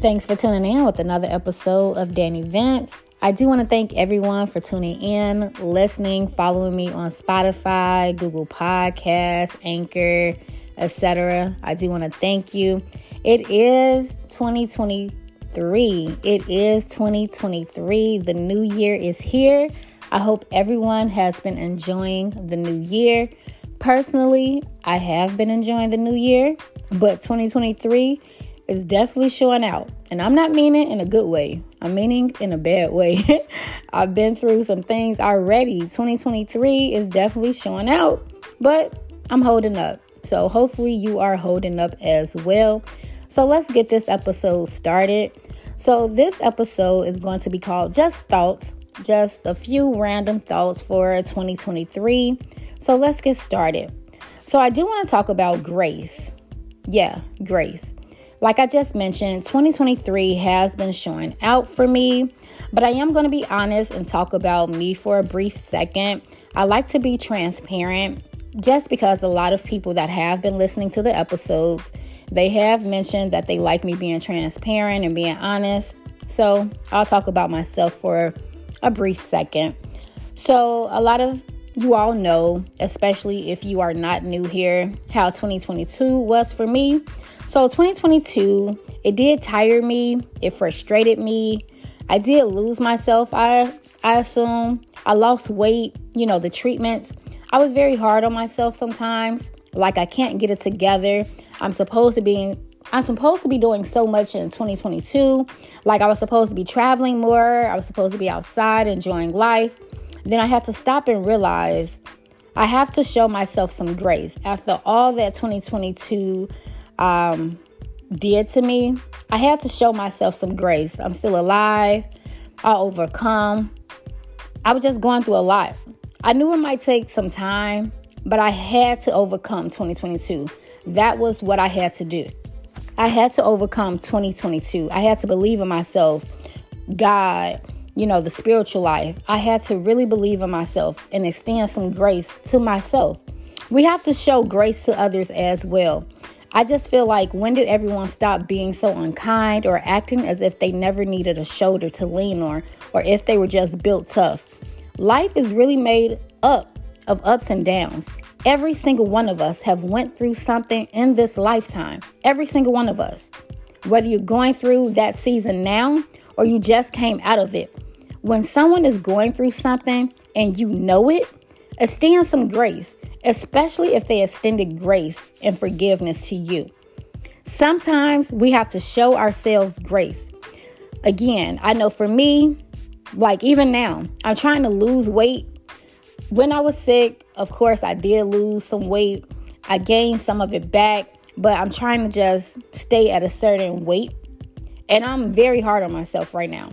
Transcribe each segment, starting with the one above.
Thanks for tuning in with another episode of Danny Vance. I do want to thank everyone for tuning in, listening, following me on Spotify, Google Podcasts, Anchor, etc. I do want to thank you. It is 2023. It is 2023. The new year is here. I hope everyone has been enjoying the new year. Personally, I have been enjoying the new year, but 2023 is definitely showing out. And I'm not meaning in a good way. I'm meaning in a bad way. I've been through some things already. 2023 is definitely showing out, but I'm holding up. So hopefully you are holding up as well. So let's get this episode started. So this episode is going to be called Just Thoughts, just a few random thoughts for 2023. So let's get started. So I do want to talk about grace. Yeah, grace. Like I just mentioned, 2023 has been showing out for me, but I am going to be honest and talk about me for a brief second. I like to be transparent just because a lot of people that have been listening to the episodes, they have mentioned that they like me being transparent and being honest. So, I'll talk about myself for a brief second. So, a lot of you all know, especially if you are not new here, how 2022 was for me. So, 2022, it did tire me, it frustrated me. I did lose myself, I I assume. I lost weight, you know, the treatments. I was very hard on myself sometimes. Like I can't get it together. I'm supposed to be I'm supposed to be doing so much in 2022. Like I was supposed to be traveling more. I was supposed to be outside enjoying life. Then I had to stop and realize I have to show myself some grace. After all that 2022 um, did to me, I had to show myself some grace. I'm still alive. I overcome. I was just going through a lot. I knew it might take some time, but I had to overcome 2022. That was what I had to do. I had to overcome 2022. I had to believe in myself, God, you know, the spiritual life. I had to really believe in myself and extend some grace to myself. We have to show grace to others as well. I just feel like when did everyone stop being so unkind or acting as if they never needed a shoulder to lean on or if they were just built tough? Life is really made up of ups and downs. Every single one of us have went through something in this lifetime. Every single one of us. Whether you're going through that season now or you just came out of it. When someone is going through something and you know it, extend some grace, especially if they extended grace and forgiveness to you. Sometimes we have to show ourselves grace. Again, I know for me, like even now, I'm trying to lose weight when I was sick, of course, I did lose some weight. I gained some of it back, but I'm trying to just stay at a certain weight. And I'm very hard on myself right now.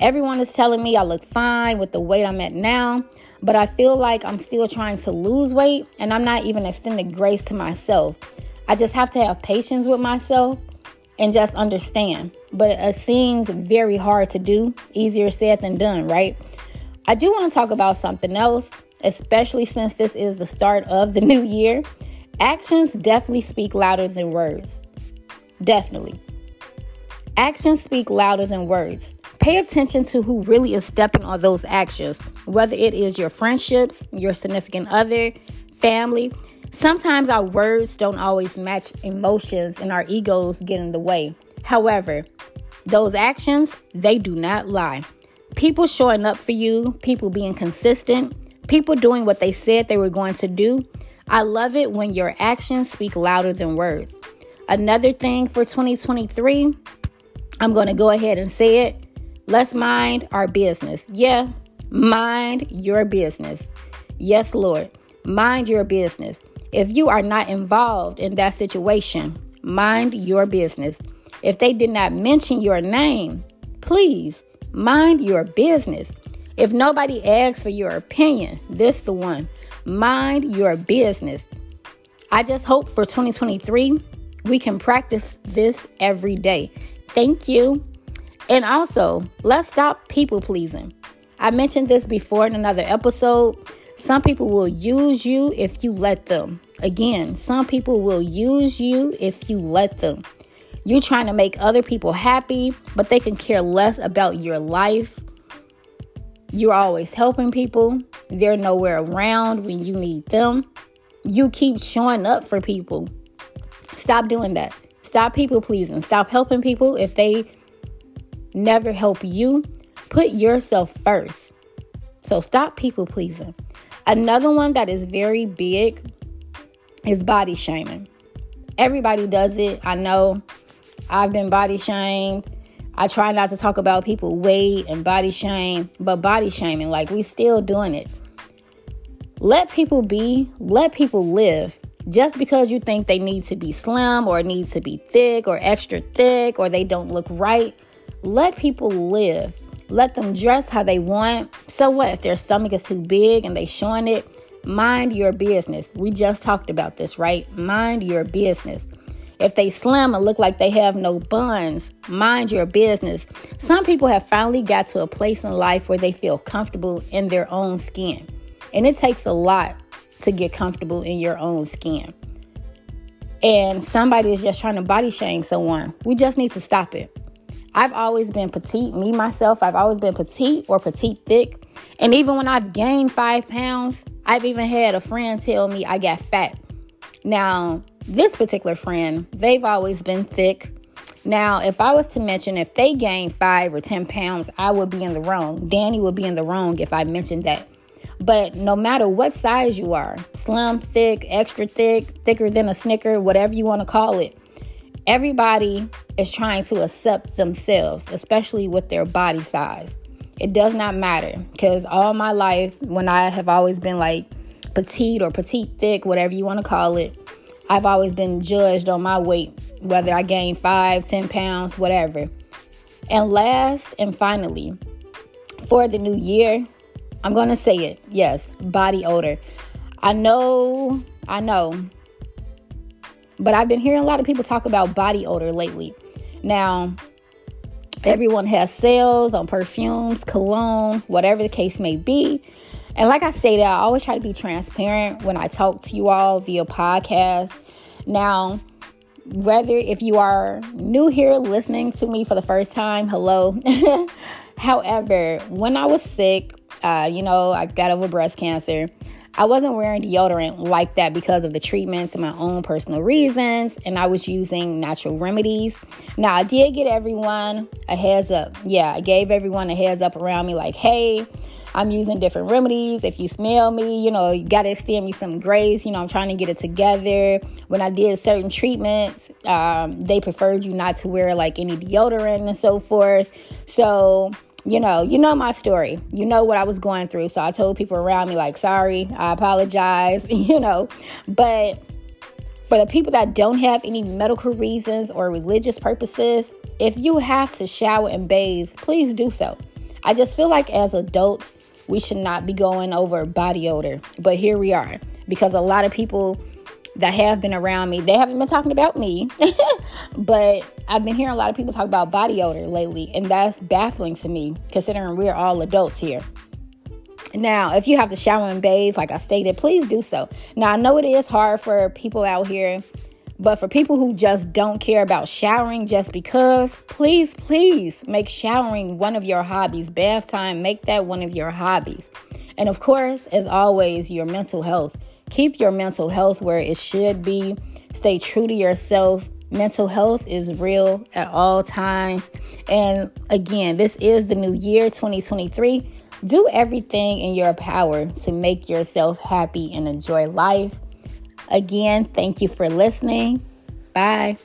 Everyone is telling me I look fine with the weight I'm at now, but I feel like I'm still trying to lose weight and I'm not even extending grace to myself. I just have to have patience with myself and just understand. But it seems very hard to do, easier said than done, right? I do want to talk about something else especially since this is the start of the new year, actions definitely speak louder than words. Definitely. Actions speak louder than words. Pay attention to who really is stepping on those actions, whether it is your friendships, your significant other, family. Sometimes our words don't always match emotions and our egos get in the way. However, those actions, they do not lie. People showing up for you, people being consistent, people doing what they said they were going to do. I love it when your actions speak louder than words. Another thing for 2023, I'm going to go ahead and say it. Let's mind our business. Yeah, mind your business. Yes, Lord, mind your business. If you are not involved in that situation, mind your business. If they did not mention your name, please mind your business. If nobody asks for your opinion, this the one. Mind your business. I just hope for 2023 we can practice this every day. Thank you. And also, let's stop people pleasing. I mentioned this before in another episode. Some people will use you if you let them. Again, some people will use you if you let them. You're trying to make other people happy, but they can care less about your life. You're always helping people. They're nowhere around when you need them. You keep showing up for people. Stop doing that. Stop people pleasing. Stop helping people if they never help you. Put yourself first. So stop people pleasing. Another one that is very big is body shaming. Everybody does it. I know I've been body shamed. I try not to talk about people weight and body shame, but body shaming, like we still doing it. Let people be, let people live. Just because you think they need to be slim or need to be thick or extra thick or they don't look right, let people live. Let them dress how they want. So what if their stomach is too big and they showing it? Mind your business. We just talked about this, right? Mind your business. If they slim and look like they have no buns, mind your business. Some people have finally got to a place in life where they feel comfortable in their own skin. And it takes a lot to get comfortable in your own skin. And somebody is just trying to body shame someone. We just need to stop it. I've always been petite, me myself, I've always been petite or petite thick. And even when I've gained five pounds, I've even had a friend tell me I got fat. Now, this particular friend, they've always been thick. Now, if I was to mention if they gained five or 10 pounds, I would be in the wrong. Danny would be in the wrong if I mentioned that. But no matter what size you are slim, thick, extra thick, thicker than a snicker, whatever you want to call it everybody is trying to accept themselves, especially with their body size. It does not matter because all my life, when I have always been like petite or petite thick, whatever you want to call it, I've always been judged on my weight, whether I gain five, ten pounds, whatever. And last and finally, for the new year, I'm going to say it. Yes, body odor. I know, I know. But I've been hearing a lot of people talk about body odor lately. Now, Everyone has sales on perfumes, cologne, whatever the case may be. And like I stated, I always try to be transparent when I talk to you all via podcast. Now, whether if you are new here listening to me for the first time, hello. However, when I was sick, uh, you know, I got over breast cancer. I wasn't wearing deodorant like that because of the treatments and my own personal reasons, and I was using natural remedies. Now, I did get everyone a heads up. Yeah, I gave everyone a heads up around me, like, hey, I'm using different remedies. If you smell me, you know, you got to extend me some grace. You know, I'm trying to get it together. When I did certain treatments, um, they preferred you not to wear like any deodorant and so forth. So, you know, you know my story. You know what I was going through. So I told people around me, like, sorry, I apologize, you know. But for the people that don't have any medical reasons or religious purposes, if you have to shower and bathe, please do so. I just feel like as adults, we should not be going over body odor. But here we are because a lot of people that have been around me, they haven't been talking about me, but I've been hearing a lot of people talk about body odor lately, and that's baffling to me considering we're all adults here. Now, if you have to shower and bathe, like I stated, please do so. Now, I know it is hard for people out here, but for people who just don't care about showering just because, please, please make showering one of your hobbies. Bath time, make that one of your hobbies. And of course, as always, your mental health. Keep your mental health where it should be. Stay true to yourself. Mental health is real at all times. And again, this is the new year 2023. Do everything in your power to make yourself happy and enjoy life. Again, thank you for listening. Bye.